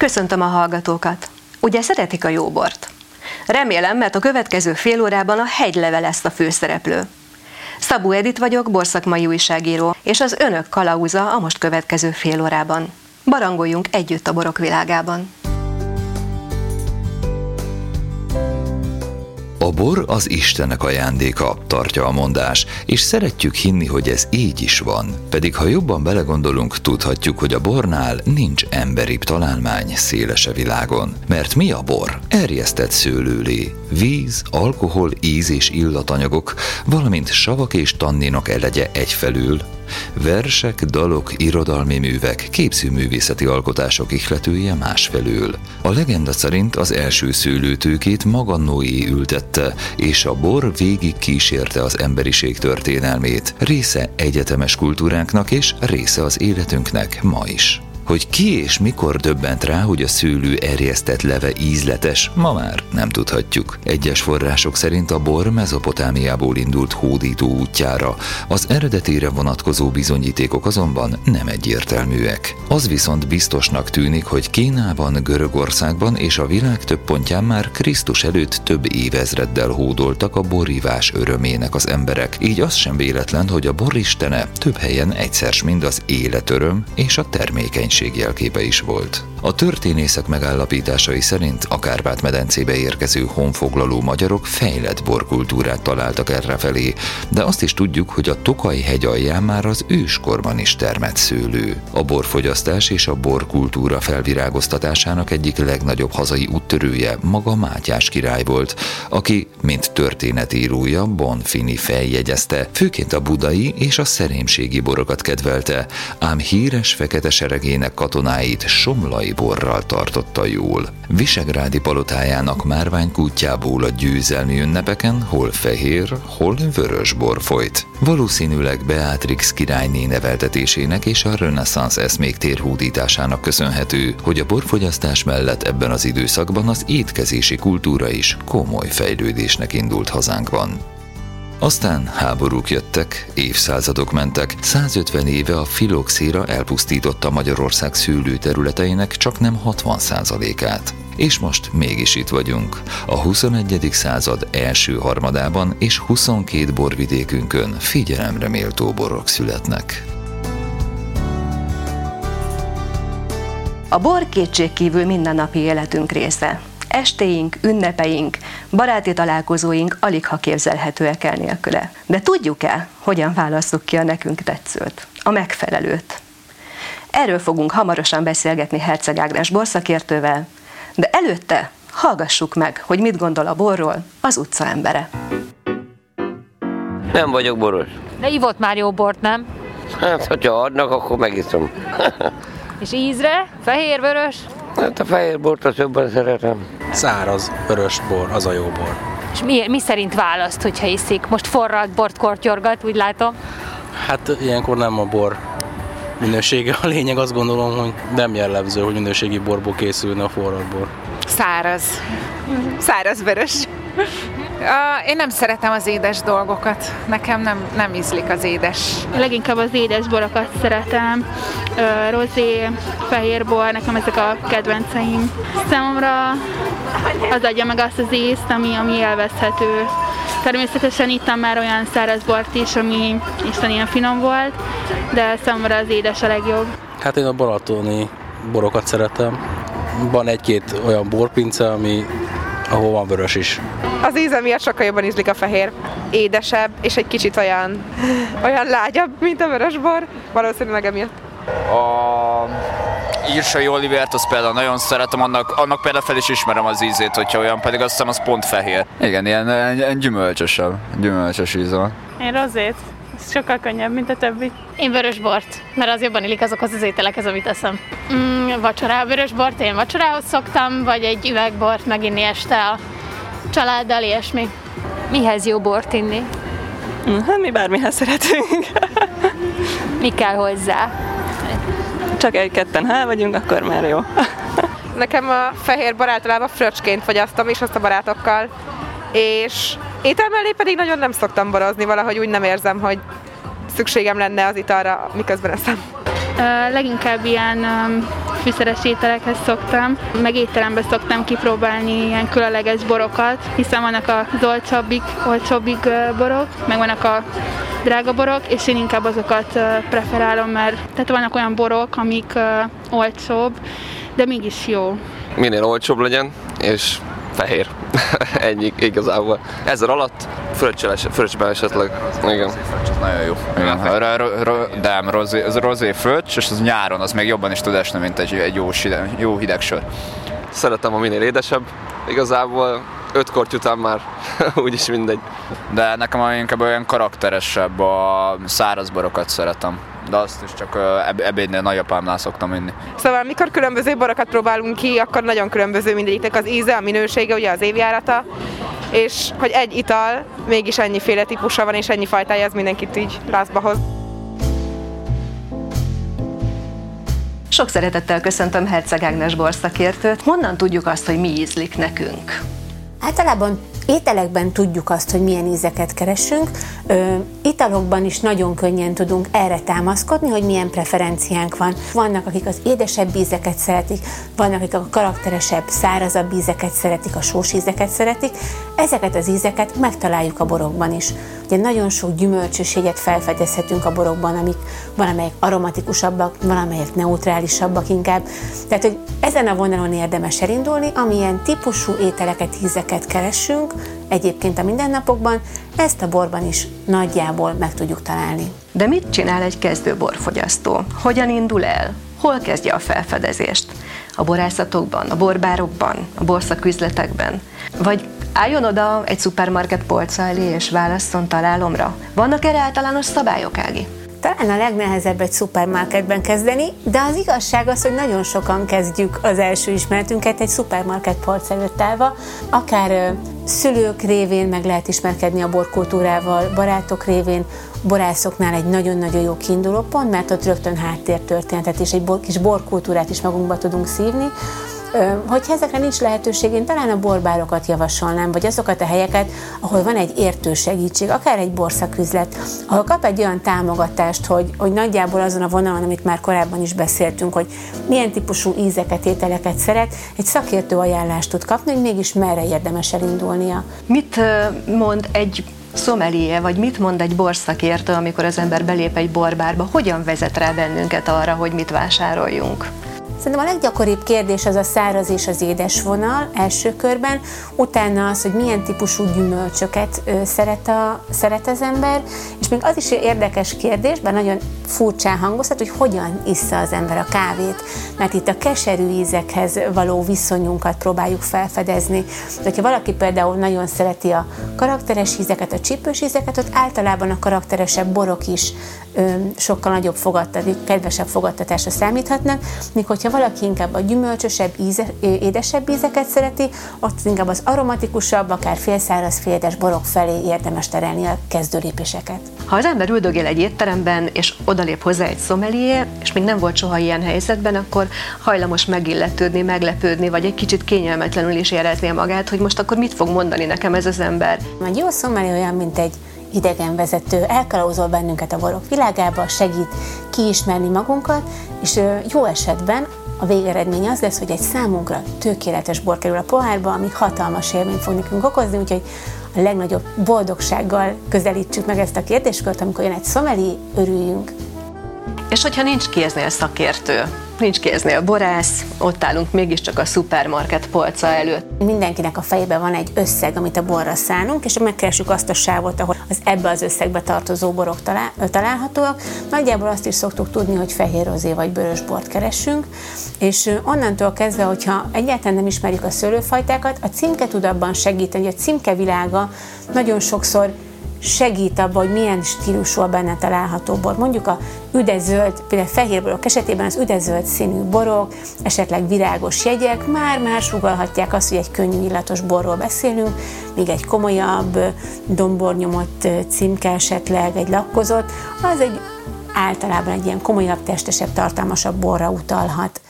Köszöntöm a hallgatókat! Ugye szeretik a jóbort? Remélem, mert a következő fél órában a hegylevel lesz a főszereplő. Szabó Edit vagyok, borszakmai újságíró, és az önök kalauza a most következő fél órában. Barangoljunk együtt a borok világában! A bor az Istenek ajándéka, tartja a mondás, és szeretjük hinni, hogy ez így is van. Pedig ha jobban belegondolunk, tudhatjuk, hogy a bornál nincs emberibb találmány szélese világon. Mert mi a bor? Erjesztett szőlőlé, víz, alkohol, íz és illatanyagok, valamint savak és tanninok elegye egyfelül, Versek, dalok, irodalmi művek, képzőművészeti alkotások ihletője másfelől. A legenda szerint az első szőlőtőkét maga Noé ültette, és a bor végig kísérte az emberiség történelmét, része egyetemes kultúránknak és része az életünknek ma is. Hogy ki és mikor döbbent rá, hogy a szőlő erjesztett leve ízletes, ma már nem tudhatjuk. Egyes források szerint a bor Mezopotámiából indult hódító útjára, az eredetére vonatkozó bizonyítékok azonban nem egyértelműek. Az viszont biztosnak tűnik, hogy Kínában, Görögországban és a világ több pontján már Krisztus előtt több évezreddel hódoltak a borívás örömének az emberek, így az sem véletlen, hogy a boristene több helyen egyszer mind az életöröm és a termékenység közösség jelképe is volt. A történészek megállapításai szerint a Kárpát-medencébe érkező honfoglaló magyarok fejlett borkultúrát találtak errefelé, de azt is tudjuk, hogy a Tokaj hegy alján már az őskorban is termett szőlő. A borfogyasztás és a borkultúra felvirágoztatásának egyik legnagyobb hazai úttörője maga Mátyás király volt, aki, mint történetírója, Bonfini feljegyezte, főként a budai és a szerémségi borokat kedvelte, ám híres fekete seregének katonáit somlai borral tartotta jól. Visegrádi palotájának márvány kutyából a győzelmi ünnepeken hol fehér, hol vörös bor folyt. Valószínűleg Beatrix királyné neveltetésének és a reneszánsz eszmék térhódításának köszönhető, hogy a borfogyasztás mellett ebben az időszakban az étkezési kultúra is komoly fejlődésnek indult hazánkban. Aztán háborúk jöttek, évszázadok mentek, 150 éve a filoxéra elpusztította Magyarország szőlőterületeinek csak nem 60%-át. És most mégis itt vagyunk, a 21. század első harmadában és 22 borvidékünkön figyelemre méltó borok születnek. A bor kétségkívül mindennapi életünk része estéink, ünnepeink, baráti találkozóink alig ha képzelhetőek el nélküle. De tudjuk-e, hogyan válasszuk ki a nekünk tetszőt, a megfelelőt? Erről fogunk hamarosan beszélgetni Herceg Ágnes borszakértővel, de előtte hallgassuk meg, hogy mit gondol a borról az utca embere. Nem vagyok boros. De ivott már jó bort, nem? Hát, hogyha adnak, akkor megiszom. És ízre? Fehér, vörös? Hát a fehér bort az jobban szeretem. Száraz, vörös bor, az a jó bor. És mi, mi szerint választ, hogyha iszik? Most forralt bort kortyorgat, úgy látom. Hát ilyenkor nem a bor minősége a lényeg, azt gondolom, hogy nem jellemző, hogy minőségi borból készülne a forralt bor. Száraz. Száraz vörös. Én nem szeretem az édes dolgokat. Nekem nem, nem ízlik az édes. Leginkább az édes borokat szeretem. Rozé, fehérbor, nekem ezek a kedvenceim. Számomra az adja meg azt az észt, ami, ami élvezhető. Természetesen ittam már olyan száraz bort is, ami isten ilyen finom volt, de számomra az édes a legjobb. Hát én a balatoni borokat szeretem. Van egy-két olyan borpince, ami ahol van vörös is. Az íze miatt sokkal jobban ízlik a fehér. Édesebb, és egy kicsit olyan, olyan lágyabb, mint a vörösbor. Valószínűleg emiatt. A Írsai Olivert, azt például nagyon szeretem, annak, annak például fel is ismerem az ízét, hogyha olyan, pedig azt hiszem az pont fehér. Igen, ilyen, ilyen gyümölcsösebb, gyümölcsös íze van. Én rozét. Ez sokkal könnyebb, mint a többi. Én vörös bort, mert az jobban illik azokhoz az ételekhez, amit eszem. Mm, vacsorá, vörös bort én vacsorához szoktam, vagy egy üvegbort meginni este a családdal, ilyesmi. Mihez jó bort inni? Hát mi bármihez szeretünk. Mi kell hozzá? Csak egy-ketten hál vagyunk, akkor már jó. Nekem a fehér bor általában fröccsként fogyasztom, és azt a barátokkal. És étel mellé pedig nagyon nem szoktam borozni, valahogy úgy nem érzem, hogy szükségem lenne az italra, miközben eszem. Uh, leginkább ilyen um, fűszeres ételekhez szoktam, meg étterembe szoktam kipróbálni ilyen különleges borokat, hiszen vannak az olcsóbbik, olcsóbbik borok, meg vannak a drága borok, és én inkább azokat preferálom, mert tehát vannak olyan borok, amik olcsóbb, de mégis jó. Minél olcsóbb legyen, és fehér. Ennyi igazából. Ezer alatt fröccsben esetleg. Igen. Nagyon jó. Igen. De rozé, az rozé fröccs, és az nyáron az még jobban is tud esni, mint egy, egy jó, hideg, jó hideg sör. Szeretem a minél édesebb. Igazából öt korty után már úgyis mindegy. De nekem inkább olyan karakteresebb, a száraz borokat szeretem de azt is csak ebédnél nagyapámnál szoktam inni. Szóval mikor különböző borokat próbálunk ki, akkor nagyon különböző mindegyiknek az íze, a minősége, ugye az évjárata, és hogy egy ital mégis ennyiféle típusa van, és ennyi fajtája, az mindenkit így lázba hoz. Sok szeretettel köszöntöm Herceg Ágnes borszakértőt. Honnan tudjuk azt, hogy mi ízlik nekünk? Általában ételekben tudjuk azt, hogy milyen ízeket keresünk, Ö, italokban is nagyon könnyen tudunk erre támaszkodni, hogy milyen preferenciánk van. Vannak, akik az édesebb ízeket szeretik, vannak, akik a karakteresebb, szárazabb ízeket szeretik, a sós ízeket szeretik. Ezeket az ízeket megtaláljuk a borokban is. Ugye nagyon sok gyümölcsöséget felfedezhetünk a borokban, amik valamelyek aromatikusabbak, valamelyek neutrálisabbak inkább. Tehát, hogy ezen a vonalon érdemes elindulni, amilyen típusú ételeket, ízeket keresünk, egyébként a mindennapokban, ezt a borban is nagyjából meg tudjuk találni. De mit csinál egy kezdő borfogyasztó? Hogyan indul el? Hol kezdje a felfedezést? A borászatokban, a borbárokban, a borszaküzletekben? Vagy álljon oda egy szupermarket polca elé és válasszon találomra? Vannak erre általános szabályok, Ági? Talán a legnehezebb egy szupermarketben kezdeni, de az igazság az, hogy nagyon sokan kezdjük az első ismeretünket egy szupermarket polc előtt állva, akár szülők révén meg lehet ismerkedni a borkultúrával, barátok révén, borászoknál egy nagyon-nagyon jó kiinduló pont, mert ott rögtön háttértörténetet és egy kis borkultúrát is magunkba tudunk szívni, Hogyha ezekre nincs lehetőség, én talán a borbárokat javasolnám, vagy azokat a helyeket, ahol van egy értő segítség, akár egy borszaküzlet, ahol kap egy olyan támogatást, hogy, hogy nagyjából azon a vonalon, amit már korábban is beszéltünk, hogy milyen típusú ízeket, ételeket szeret, egy szakértő ajánlást tud kapni, hogy mégis merre érdemes elindulnia. Mit mond egy szomelie, vagy mit mond egy borszakértő, amikor az ember belép egy borbárba, hogyan vezet rá bennünket arra, hogy mit vásároljunk? Szerintem a leggyakoribb kérdés az a száraz és az édes vonal első körben, utána az, hogy milyen típusú gyümölcsöket szeret, a, szeret az ember, és még az is érdekes kérdés, bár nagyon furcsán hangozhat, hogy hogyan issza az ember a kávét, mert itt a keserű ízekhez való viszonyunkat próbáljuk felfedezni. De hogyha valaki például nagyon szereti a karakteres ízeket, a csípős ízeket, ott általában a karakteresebb borok is ö, sokkal nagyobb fogadtatás, kedvesebb fogadtatásra számíthatnak, míg hogyha valaki inkább a gyümölcsösebb, íze, édesebb ízeket szereti, ott inkább az aromatikusabb, akár félszáraz, féledes borok felé érdemes terelni a kezdőlépéseket. Ha az ember üldögél egy étteremben, és odalép hozzá egy szomelié, és még nem volt soha ilyen helyzetben, akkor hajlamos megilletődni, meglepődni, vagy egy kicsit kényelmetlenül is érezni magát, hogy most akkor mit fog mondani nekem ez az ember. Egy jó szomelié olyan, mint egy idegenvezető, elkalauzol bennünket a borok világába, segít kiismerni magunkat, és jó esetben a végeredmény az lesz, hogy egy számunkra tökéletes bor kerül a pohárba, ami hatalmas élményt fog nekünk okozni, úgyhogy a legnagyobb boldogsággal közelítsük meg ezt a kérdéskört, amikor jön egy szomeli, örüljünk. És hogyha nincs kéznél szakértő, nincs kéznél borász, ott állunk mégiscsak a szupermarket polca előtt. Mindenkinek a fejében van egy összeg, amit a borra szánunk, és megkeresünk azt a sávot, ahol az ebbe az összegbe tartozó borok talál, találhatóak. Nagyjából azt is szoktuk tudni, hogy fehér rozé vagy vörös bort keresünk, és onnantól kezdve, hogyha egyáltalán nem ismerjük a szőlőfajtákat, a címke tud abban segíteni, hogy a címke világa nagyon sokszor segít abban, hogy milyen stílusú a benne található bor. Mondjuk a üdezöld, például fehér borok esetében az üdezöld színű borok, esetleg virágos jegyek már-már sugalhatják azt, hogy egy könnyű illatos borról beszélünk, míg egy komolyabb, dombornyomott címke esetleg, egy lakkozott, az egy általában egy ilyen komolyabb, testesebb, tartalmasabb borra utalhat.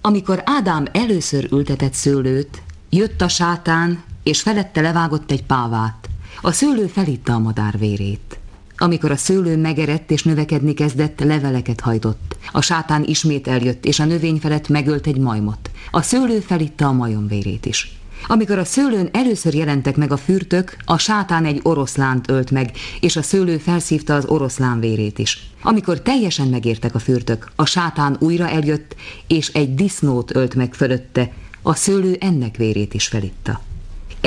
Amikor Ádám először ültetett szőlőt, jött a sátán, és felette levágott egy pávát. A szőlő felitta a madár vérét. Amikor a szőlő megerett és növekedni kezdett, leveleket hajtott. A sátán ismét eljött, és a növény felett megölt egy majmot. A szőlő felitta a majomvérét is. Amikor a szőlőn először jelentek meg a fürtök, a sátán egy oroszlánt ölt meg, és a szőlő felszívta az oroszlán vérét is. Amikor teljesen megértek a fürtök, a sátán újra eljött, és egy disznót ölt meg fölötte, a szőlő ennek vérét is felitta.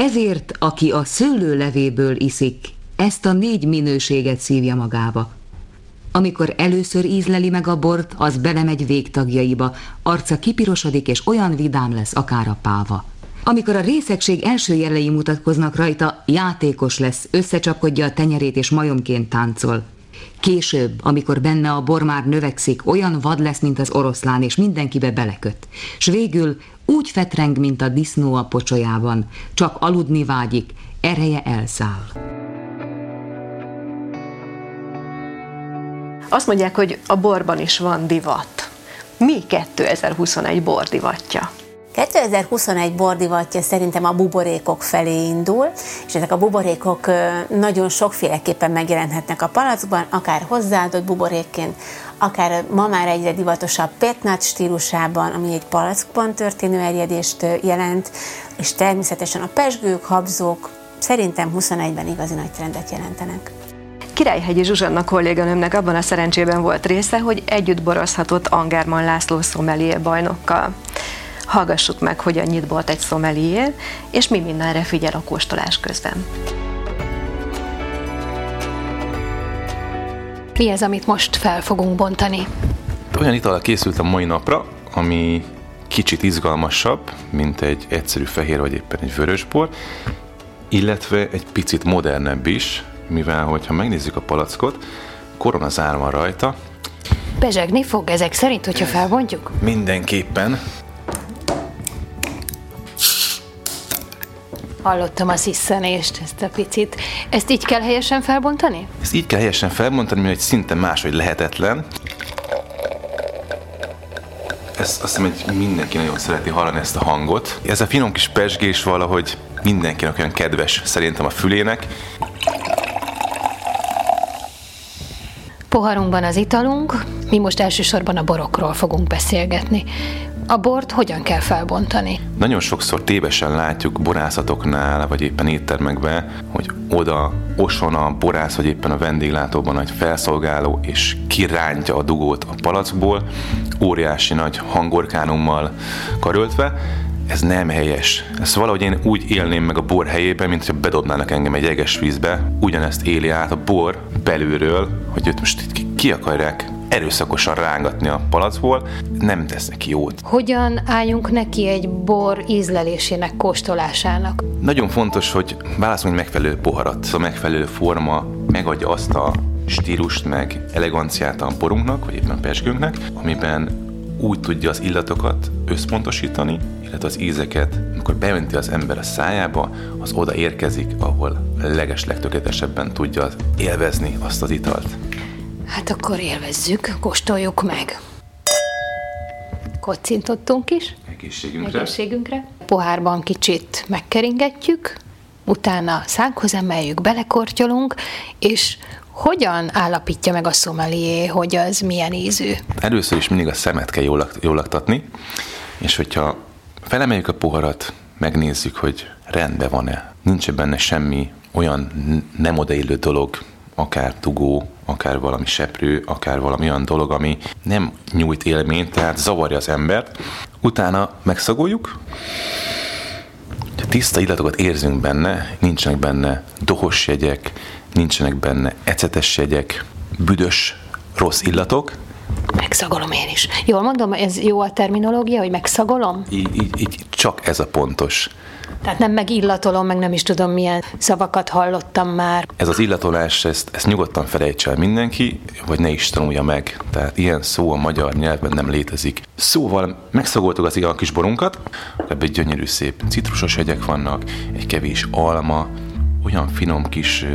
Ezért, aki a szőlő levéből iszik, ezt a négy minőséget szívja magába. Amikor először ízleli meg a bort, az belemegy végtagjaiba, arca kipirosodik, és olyan vidám lesz, akár a páva. Amikor a részegség első jelei mutatkoznak rajta, játékos lesz, összecsapkodja a tenyerét és majomként táncol. Később, amikor benne a bor már növekszik, olyan vad lesz, mint az oroszlán, és mindenkibe beleköt. S végül úgy fetreng, mint a disznó a pocsolyában, csak aludni vágyik, ereje elszáll. Azt mondják, hogy a borban is van divat. Mi 2021 bordivatja? 2021 bordivatja szerintem a buborékok felé indul, és ezek a buborékok nagyon sokféleképpen megjelenhetnek a palackban, akár hozzáadott buborékként, akár ma már egyre divatosabb pétnát stílusában, ami egy palackban történő erjedést jelent, és természetesen a pesgők, habzók szerintem 21-ben igazi nagy trendet jelentenek. Királyhegyi Zsuzsanna kolléganőmnek abban a szerencsében volt része, hogy együtt borozhatott Angerman László szomelier bajnokkal. Hallgassuk meg, hogyan nyit bort egy szomelier, és mi mindenre figyel a kóstolás közben. Mi ez, amit most fel fogunk bontani? Olyan ital készült a mai napra, ami kicsit izgalmasabb, mint egy egyszerű fehér vagy éppen egy vörösbor, illetve egy picit modernebb is, mivel hogyha megnézzük a palackot, koronazár van rajta. Bezsegni fog ezek szerint, hogyha felbontjuk? Mindenképpen. Hallottam a sziszenést, ezt a picit. Ezt így kell helyesen felbontani? Ezt így kell helyesen felbontani, mert szinte máshogy lehetetlen. Ezt azt hiszem, hogy mindenki nagyon szereti hallani ezt a hangot. Ez a finom kis pesgés valahogy mindenkinek olyan kedves szerintem a fülének. Poharunkban az italunk, mi most elsősorban a borokról fogunk beszélgetni. A bort hogyan kell felbontani? Nagyon sokszor tévesen látjuk borászatoknál, vagy éppen éttermekben, hogy oda oson a borász, vagy éppen a vendéglátóban egy felszolgáló, és kirántja a dugót a palackból, óriási nagy hangorkánummal karöltve, ez nem helyes. Ezt valahogy én úgy élném meg a bor helyében, mint hogyha bedobnának engem egy jeges vízbe. Ugyanezt éli át a bor belülről, hogy őt most ki akarják erőszakosan rángatni a palacból, nem tesz neki jót. Hogyan álljunk neki egy bor ízlelésének, kóstolásának? Nagyon fontos, hogy válaszolunk megfelelő poharat, a megfelelő forma megadja azt a stílust, meg eleganciát a borunknak, vagy éppen a pesgőnknek, amiben úgy tudja az illatokat összpontosítani, illetve az ízeket, amikor beönti az ember a szájába, az oda érkezik, ahol leges legtökéletesebben tudja élvezni azt az italt. Hát akkor élvezzük, kóstoljuk meg. Kocintottunk is. Egészségünkre. Egészségünkre. Pohárban kicsit megkeringetjük, utána szánkhoz emeljük, belekortyolunk, és hogyan állapítja meg a szomelié, hogy az milyen ízű? Először is mindig a szemet kell jól, jól laktatni, és hogyha felemeljük a poharat, megnézzük, hogy rendben van-e, nincs benne semmi olyan nem odaillő dolog, akár dugó, akár valami seprő, akár valami olyan dolog, ami nem nyújt élményt, tehát zavarja az embert. Utána megszagoljuk, tiszta illatokat érzünk benne, nincsenek benne dohos jegyek, nincsenek benne ecetes jegyek, büdös, rossz illatok. Megszagolom én is. Jól mondom, ez jó a terminológia, hogy megszagolom? Így, így, így csak ez a pontos. Tehát nem megillatolom, meg nem is tudom, milyen szavakat hallottam már. Ez az illatolás, ezt, ezt nyugodtan felejts el mindenki, vagy ne is tanulja meg. Tehát ilyen szó a magyar nyelvben nem létezik. Szóval megszagoltuk az a kis borunkat, egy gyönyörű szép citrusos hegyek vannak, egy kevés alma, olyan finom kis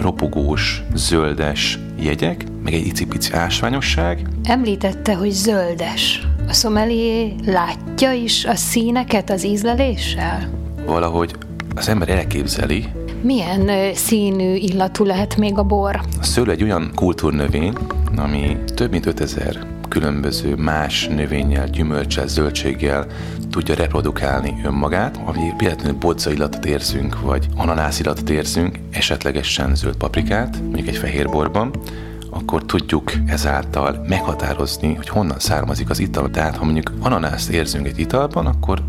ropogós, zöldes jegyek, meg egy icipici ásványosság. Említette, hogy zöldes. A szomelié látja is a színeket az ízleléssel? Valahogy az ember elképzeli, Milyen színű, illatú lehet még a bor? A szőlő egy olyan kultúrnövény, ami több mint 5000 különböző más növényel, gyümölcsel, zöldséggel tudja reprodukálni önmagát, ami például bodza illatot érzünk, vagy ananász illatot érzünk, esetlegesen zöld paprikát, mondjuk egy fehér borban, akkor tudjuk ezáltal meghatározni, hogy honnan származik az ital. Tehát, ha mondjuk ananászt érzünk egy italban, akkor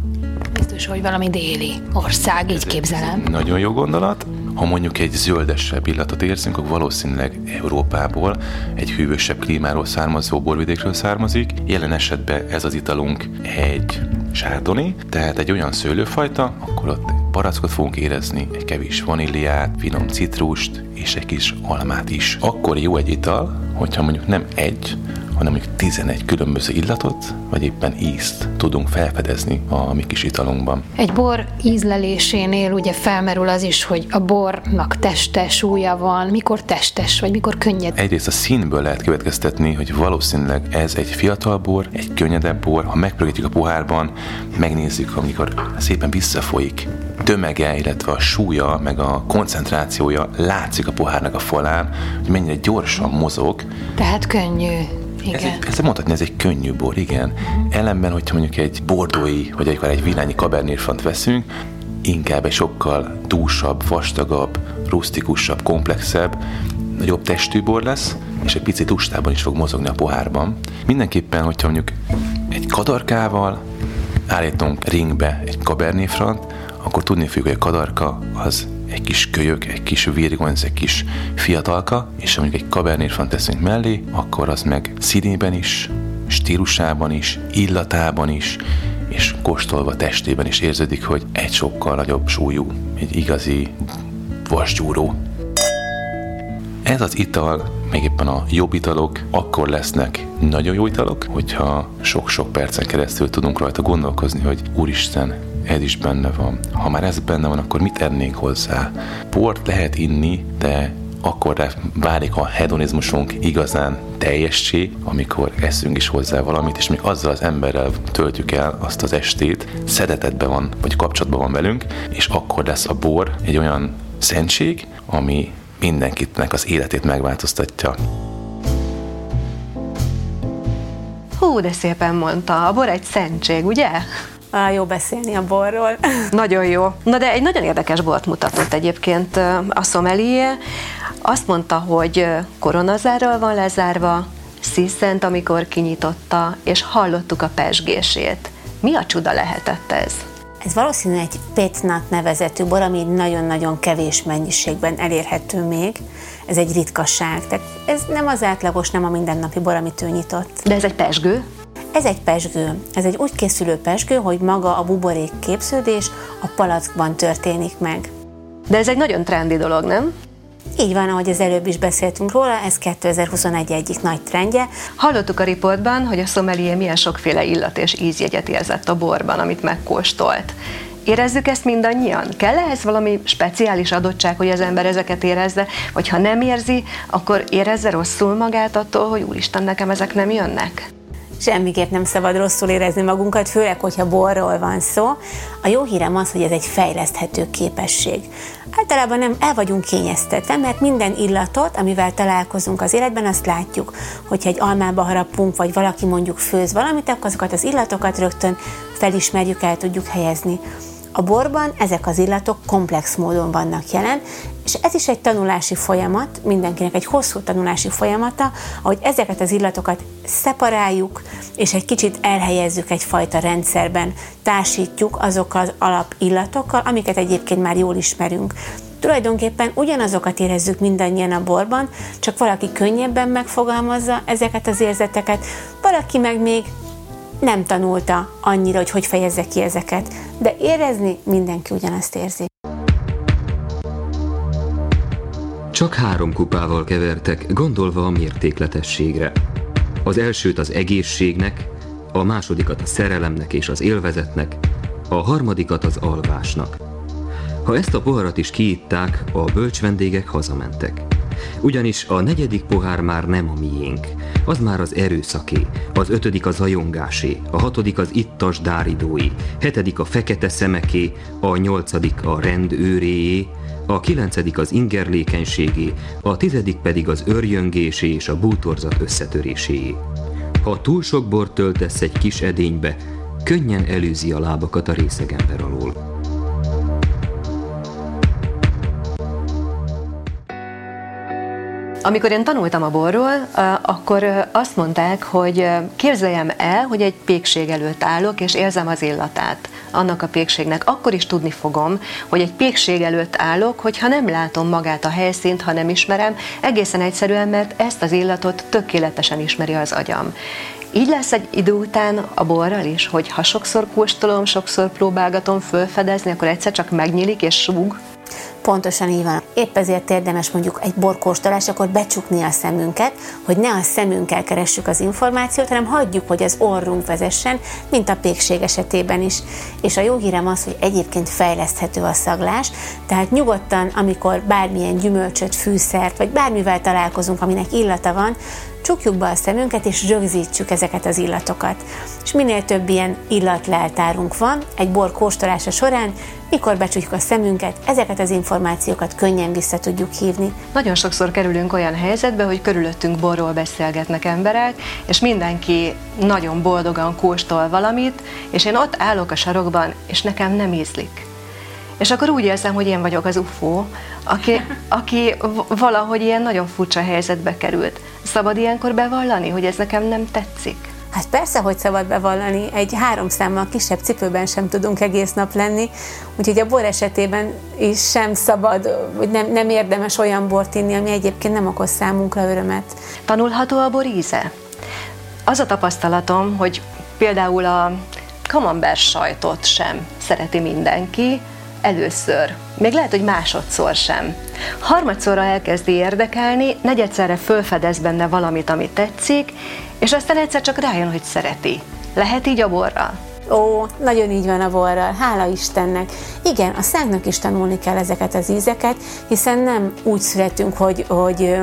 Biztos, hogy valami déli ország, így képzelem. nagyon jó gondolat. Ha mondjuk egy zöldesebb illatot érzünk, akkor valószínűleg Európából, egy hűvösebb klímáról származó borvidékről származik. Jelen esetben ez az italunk egy sárdoni, tehát egy olyan szőlőfajta, akkor ott barackot fogunk érezni, egy kevés vaníliát, finom citrust és egy kis almát is. Akkor jó egy ital, hogyha mondjuk nem egy, hanem mondjuk 11 különböző illatot, vagy éppen ízt tudunk felfedezni a mi kis italunkban. Egy bor ízlelésénél ugye felmerül az is, hogy a bornak teste, súlya van, mikor testes, vagy mikor könnyed. Egyrészt a színből lehet következtetni, hogy valószínűleg ez egy fiatal bor, egy könnyedebb bor. Ha megpörgetjük a pohárban, megnézzük, amikor szépen visszafolyik, tömege, illetve a súlya, meg a koncentrációja látszik a pohárnak a falán, hogy mennyire gyorsan mozog. Tehát könnyű. Igen. Ez, egy, ezt mondhatni, ez egy könnyű bor, igen. Ellenben, hogyha mondjuk egy bordói, vagy akár egy vilányi Cabernet Franc veszünk, inkább egy sokkal dúsabb, vastagabb, rustikusabb, komplexebb, nagyobb testű bor lesz, és egy picit lustában is fog mozogni a pohárban. Mindenképpen, hogyha mondjuk egy kadarkával állítunk ringbe egy Cabernet Franc, akkor tudni fogjuk, hogy a kadarka az egy kis kölyök, egy kis virgonc, egy kis fiatalka, és mondjuk egy Cabernet Franc teszünk mellé, akkor az meg színében is, stílusában is, illatában is, és kóstolva testében is érződik, hogy egy sokkal nagyobb súlyú, egy igazi vasgyúró. Ez az ital, meg éppen a jobb italok, akkor lesznek nagyon jó italok, hogyha sok-sok percen keresztül tudunk rajta gondolkozni, hogy úristen, ez is benne van. Ha már ez benne van, akkor mit ennénk hozzá? Port lehet inni, de akkor válik a hedonizmusunk igazán teljessé, amikor eszünk is hozzá valamit, és még azzal az emberrel töltjük el azt az estét, szeretetben van, vagy kapcsolatban van velünk, és akkor lesz a bor egy olyan szentség, ami mindenkitnek az életét megváltoztatja. Hú, de szépen mondta, a bor egy szentség, ugye? Jó beszélni a borról. Nagyon jó. Na de egy nagyon érdekes bort mutatott egyébként a szomelié. Azt mondta, hogy koronazárral van lezárva, sziszent, amikor kinyitotta, és hallottuk a pesgését. Mi a csuda lehetett ez? Ez valószínűleg egy pétnat nevezetű bor, ami nagyon-nagyon kevés mennyiségben elérhető még. Ez egy ritkaság, tehát ez nem az átlagos, nem a mindennapi bor, amit ő nyitott. De ez egy pesgő? Ez egy pesgő. Ez egy úgy készülő pesgő, hogy maga a buborék képződés a palackban történik meg. De ez egy nagyon trendi dolog, nem? Így van, ahogy az előbb is beszéltünk róla, ez 2021 egyik nagy trendje. Hallottuk a riportban, hogy a szomelié milyen sokféle illat és ízjegyet érzett a borban, amit megkóstolt. Érezzük ezt mindannyian? Kell ehhez valami speciális adottság, hogy az ember ezeket érezze? Vagy ha nem érzi, akkor érezze rosszul magát attól, hogy úristen, nekem ezek nem jönnek? Semmiképp nem szabad rosszul érezni magunkat, főleg, hogyha borról van szó. A jó hírem az, hogy ez egy fejleszthető képesség. Általában nem el vagyunk kényeztetve, mert minden illatot, amivel találkozunk az életben, azt látjuk. Hogyha egy almába harapunk, vagy valaki mondjuk főz valamit, akkor azokat az illatokat rögtön felismerjük, el tudjuk helyezni. A borban ezek az illatok komplex módon vannak jelen, és ez is egy tanulási folyamat, mindenkinek egy hosszú tanulási folyamata, ahogy ezeket az illatokat szeparáljuk, és egy kicsit elhelyezzük egyfajta rendszerben, társítjuk azokkal az alapillatokkal, amiket egyébként már jól ismerünk. Tulajdonképpen ugyanazokat érezzük mindannyian a borban, csak valaki könnyebben megfogalmazza ezeket az érzeteket, valaki meg még nem tanulta annyira, hogy hogy fejezze ki ezeket, de érezni mindenki ugyanazt érzi. Csak három kupával kevertek, gondolva a mértékletességre. Az elsőt az egészségnek, a másodikat a szerelemnek és az élvezetnek, a harmadikat az alvásnak. Ha ezt a poharat is kiitták, a bölcs vendégek hazamentek. Ugyanis a negyedik pohár már nem a miénk, az már az erőszaké, az ötödik a zajongásé, a hatodik az ittas dáridói, hetedik a fekete szemeké, a nyolcadik a rend őréjé, a kilencedik az ingerlékenységé, a tizedik pedig az örjöngésé és a bútorzat összetöréséé. Ha túl sok bort töltesz egy kis edénybe, könnyen előzi a lábakat a részegember alól. Amikor én tanultam a borról, akkor azt mondták, hogy képzeljem el, hogy egy pékség előtt állok, és érzem az illatát annak a pékségnek. Akkor is tudni fogom, hogy egy pékség előtt állok, hogyha nem látom magát a helyszínt, ha nem ismerem, egészen egyszerűen, mert ezt az illatot tökéletesen ismeri az agyam. Így lesz egy idő után a borral is, hogy ha sokszor kóstolom, sokszor próbálgatom fölfedezni, akkor egyszer csak megnyílik és súg, Pontosan így van. Épp ezért érdemes mondjuk egy borkóstolás, akkor becsukni a szemünket, hogy ne a szemünkkel keressük az információt, hanem hagyjuk, hogy az orrunk vezessen, mint a pékség esetében is. És a jó hírem az, hogy egyébként fejleszthető a szaglás, tehát nyugodtan, amikor bármilyen gyümölcsöt, fűszert, vagy bármivel találkozunk, aminek illata van, csukjuk be a szemünket, és rögzítsük ezeket az illatokat. És minél több ilyen illatleltárunk van egy bor kóstolása során, mikor becsukjuk a szemünket, ezeket az információkat könnyen vissza tudjuk hívni. Nagyon sokszor kerülünk olyan helyzetbe, hogy körülöttünk borról beszélgetnek emberek, és mindenki nagyon boldogan kóstol valamit, és én ott állok a sarokban, és nekem nem ízlik. És akkor úgy érzem, hogy én vagyok az UFO, aki, aki valahogy ilyen nagyon furcsa helyzetbe került. Szabad ilyenkor bevallani, hogy ez nekem nem tetszik? Hát persze, hogy szabad bevallani, egy három számmal kisebb cipőben sem tudunk egész nap lenni, úgyhogy a bor esetében is sem szabad, vagy nem, nem érdemes olyan bort inni, ami egyébként nem okoz számunkra örömet. Tanulható a bor íze? Az a tapasztalatom, hogy például a camembert sajtot sem szereti mindenki, először, még lehet, hogy másodszor sem. Harmadszorra elkezdi érdekelni, negyedszerre fölfedez benne valamit, amit tetszik, és aztán egyszer csak rájön, hogy szereti. Lehet így a borral? Ó, nagyon így van a borral, hála Istennek. Igen, a szánknak is tanulni kell ezeket az ízeket, hiszen nem úgy születünk, hogy, hogy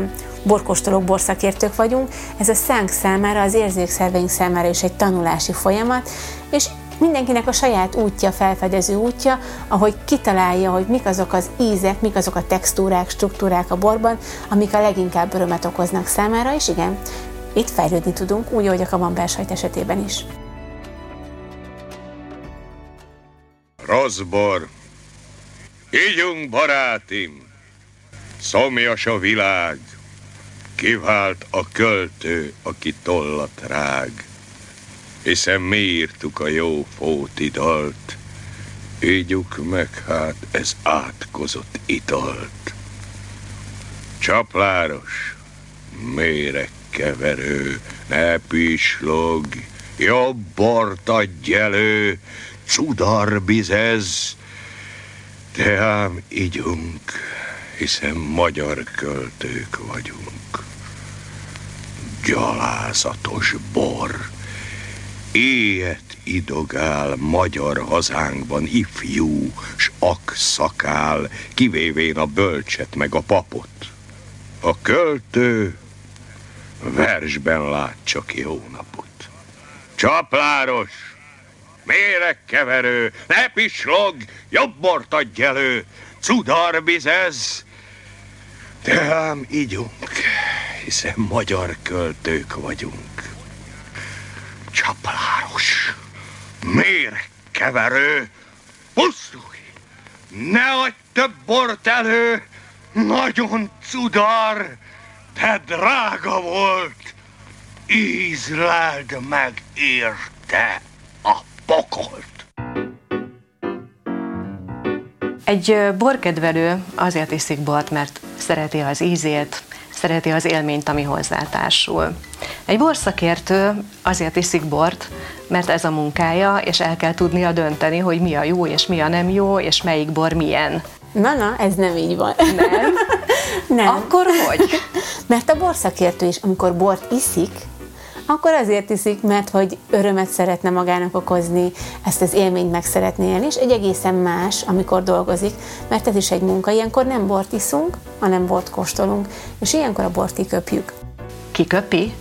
borkostolók, borszakértők vagyunk. Ez a szánk számára, az érzékszerveink számára is egy tanulási folyamat, és mindenkinek a saját útja, felfedező útja, ahogy kitalálja, hogy mik azok az ízek, mik azok a textúrák, struktúrák a borban, amik a leginkább örömet okoznak számára, és igen, itt fejlődni tudunk, úgy, ahogy a kamambársajt esetében is. Rossz bor. Ígyunk, barátim! Szomjas a világ, kivált a költő, aki tollat rág hiszen mi írtuk a jó fóti dalt. Ígyuk meg hát ez átkozott italt. Csapláros, méreg keverő, ne pislog, jobb bort adj elő, cudarbizez, de ám ígyunk, hiszen magyar költők vagyunk. Gyalázatos bor, Éjet idogál magyar hazánkban ifjú, s szakál, kivévén a bölcset meg a papot. A költő versben lát csak jó napot. Csapláros, méregkeverő, ne pislog, jobb bort adj elő, cudarbizez, de ám ígyunk, hiszen magyar költők vagyunk csapláros, mérkeverő, pusztulj, ne adj több bort elő, nagyon cudar, de drága volt, ízleld meg érte a pokolt. Egy borkedvelő azért iszik bort, mert szereti az ízét, szereti az élményt, ami hozzátársul. Egy borszakértő azért iszik bort, mert ez a munkája, és el kell tudnia dönteni, hogy mi a jó és mi a nem jó, és melyik bor milyen. Na, na, ez nem így van. Nem? nem. Akkor hogy? Mert a borszakértő is, amikor bort iszik, akkor azért iszik, mert hogy örömet szeretne magának okozni, ezt az élményt meg szeretné élni, és egy egészen más, amikor dolgozik, mert ez is egy munka. Ilyenkor nem bort iszunk, hanem bort kóstolunk, és ilyenkor a bort kiköpjük. Kiköpi?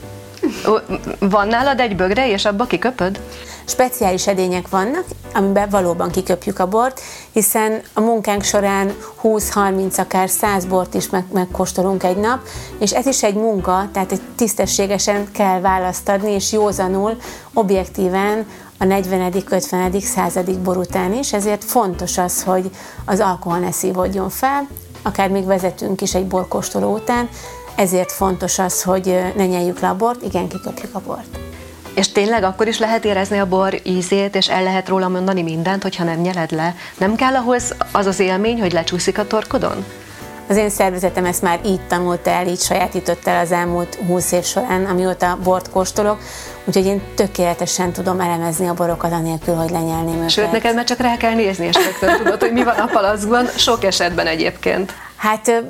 Van nálad egy bögre, és abba kiköpöd? Speciális edények vannak, amiben valóban kiköpjük a bort, hiszen a munkánk során 20-30, akár 100 bort is meg, megkóstolunk egy nap, és ez is egy munka, tehát egy tisztességesen kell választ adni, és józanul, objektíven a 40., 50., 100. bor után is, ezért fontos az, hogy az alkohol ne szívódjon fel, akár még vezetünk is egy borkóstoló után, ezért fontos az, hogy ne nyeljük le a bort, igen, kiköpjük a bort. És tényleg akkor is lehet érezni a bor ízét, és el lehet róla mondani mindent, hogyha nem nyeled le. Nem kell ahhoz az az élmény, hogy lecsúszik a torkodon? Az én szervezetem ezt már így tanult el, így sajátított el az elmúlt 20 év során, amióta bort kóstolok, úgyhogy én tökéletesen tudom elemezni a borokat anélkül, hogy lenyelném őket. Sőt, neked már csak rá kell nézni, és rögtön tudod, hogy mi van a palackban, sok esetben egyébként. Hát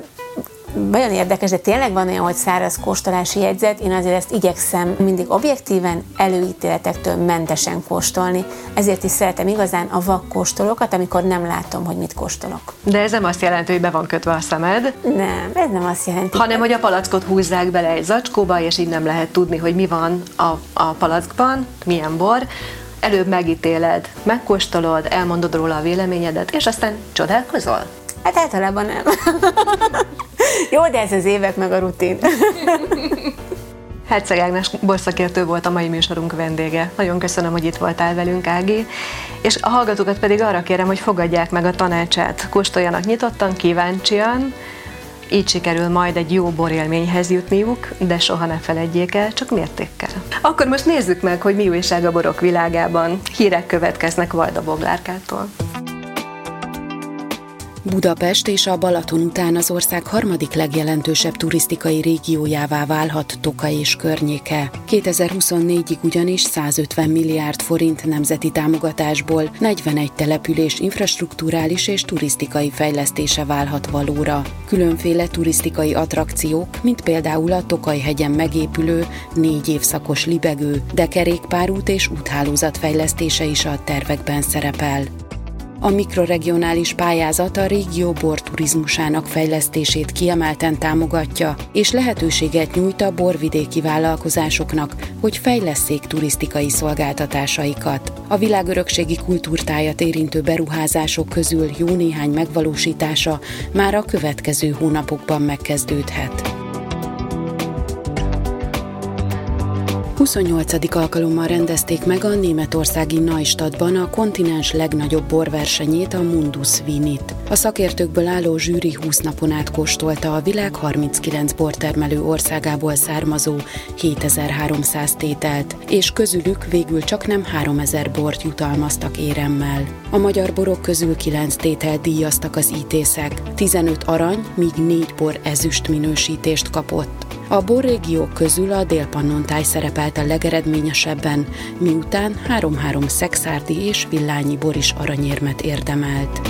nagyon érdekes, de tényleg van olyan, hogy száraz kóstolási jegyzet, én azért ezt igyekszem mindig objektíven, előítéletektől mentesen kóstolni. Ezért is szeretem igazán a vak kóstolókat, amikor nem látom, hogy mit kóstolok. De ez nem azt jelenti, hogy be van kötve a szemed. Nem, ez nem azt jelenti. Hanem, hogy a palackot húzzák bele egy zacskóba, és így nem lehet tudni, hogy mi van a, a palackban, milyen bor, előbb megítéled, megkóstolod, elmondod róla a véleményedet, és aztán csodálkozol? Hát általában nem. Jó, de ez az évek meg a rutin. Herceg Ágnes borszakértő volt a mai műsorunk vendége. Nagyon köszönöm, hogy itt voltál velünk, Ági. És a hallgatókat pedig arra kérem, hogy fogadják meg a tanácsát. Kóstoljanak nyitottan, kíváncsian, így sikerül majd egy jó borélményhez jutniuk, de soha ne feledjék el, csak mértékkel. Akkor most nézzük meg, hogy mi újság a borok világában. Hírek következnek Valda Boglárkától. Budapest és a Balaton után az ország harmadik legjelentősebb turisztikai régiójává válhat Toka és környéke. 2024-ig ugyanis 150 milliárd forint nemzeti támogatásból 41 település infrastruktúrális és turisztikai fejlesztése válhat valóra. Különféle turisztikai attrakciók, mint például a Tokaj-hegyen megépülő négy évszakos libegő, de kerékpárút és úthálózat fejlesztése is a tervekben szerepel. A mikroregionális pályázat a régió borturizmusának fejlesztését kiemelten támogatja, és lehetőséget nyújt a borvidéki vállalkozásoknak, hogy fejlesszék turisztikai szolgáltatásaikat. A világörökségi kultúrtájat érintő beruházások közül jó néhány megvalósítása már a következő hónapokban megkezdődhet. 28. alkalommal rendezték meg a németországi Neustadtban a kontinens legnagyobb borversenyét, a Mundus Vinit. A szakértőkből álló zsűri 20 napon át kóstolta a világ 39 bortermelő országából származó 7300 tételt, és közülük végül csak nem 3000 bort jutalmaztak éremmel. A magyar borok közül 9 tétel díjaztak az ítészek, 15 arany, míg 4 bor ezüst minősítést kapott. A borrégiók közül a Dél-Pannontáj szerepelt a legeredményesebben, miután 3-3 szexárdi és villányi bor is aranyérmet érdemelt.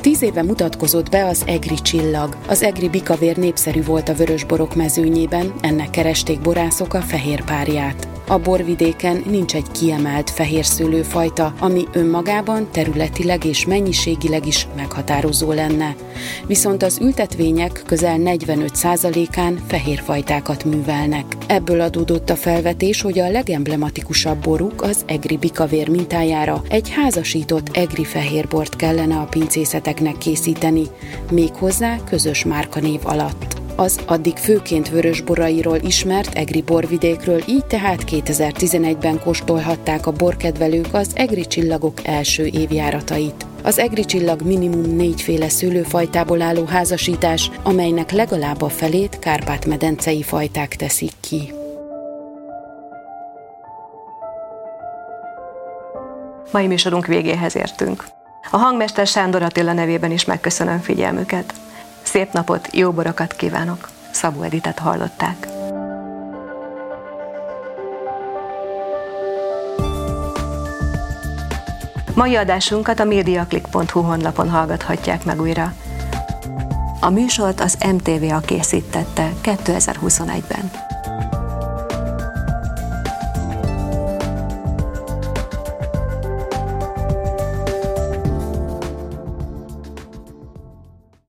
Tíz éve mutatkozott be az Egri csillag. Az Egri bikavér népszerű volt a vörösborok mezőnyében, ennek keresték borászok a fehér párját. A borvidéken nincs egy kiemelt fehér szőlőfajta, ami önmagában területileg és mennyiségileg is meghatározó lenne. Viszont az ültetvények közel 45%-án fehér fajtákat művelnek. Ebből adódott a felvetés, hogy a legemblematikusabb boruk az egri bikavér mintájára egy házasított egri fehérbort kellene a pincészeteknek készíteni, méghozzá közös márkanév alatt az addig főként vörösborairól ismert egri borvidékről, így tehát 2011-ben kóstolhatták a borkedvelők az egri csillagok első évjáratait. Az egri csillag minimum négyféle szőlőfajtából álló házasítás, amelynek legalább a felét Kárpát-medencei fajták teszik ki. Mai műsorunk végéhez értünk. A hangmester Sándor Attila nevében is megköszönöm figyelmüket. Szép napot, jó borokat kívánok! Szabó Editet hallották. Mai adásunkat a mediaclick.hu honlapon hallgathatják meg újra. A műsort az MTVA készítette 2021-ben.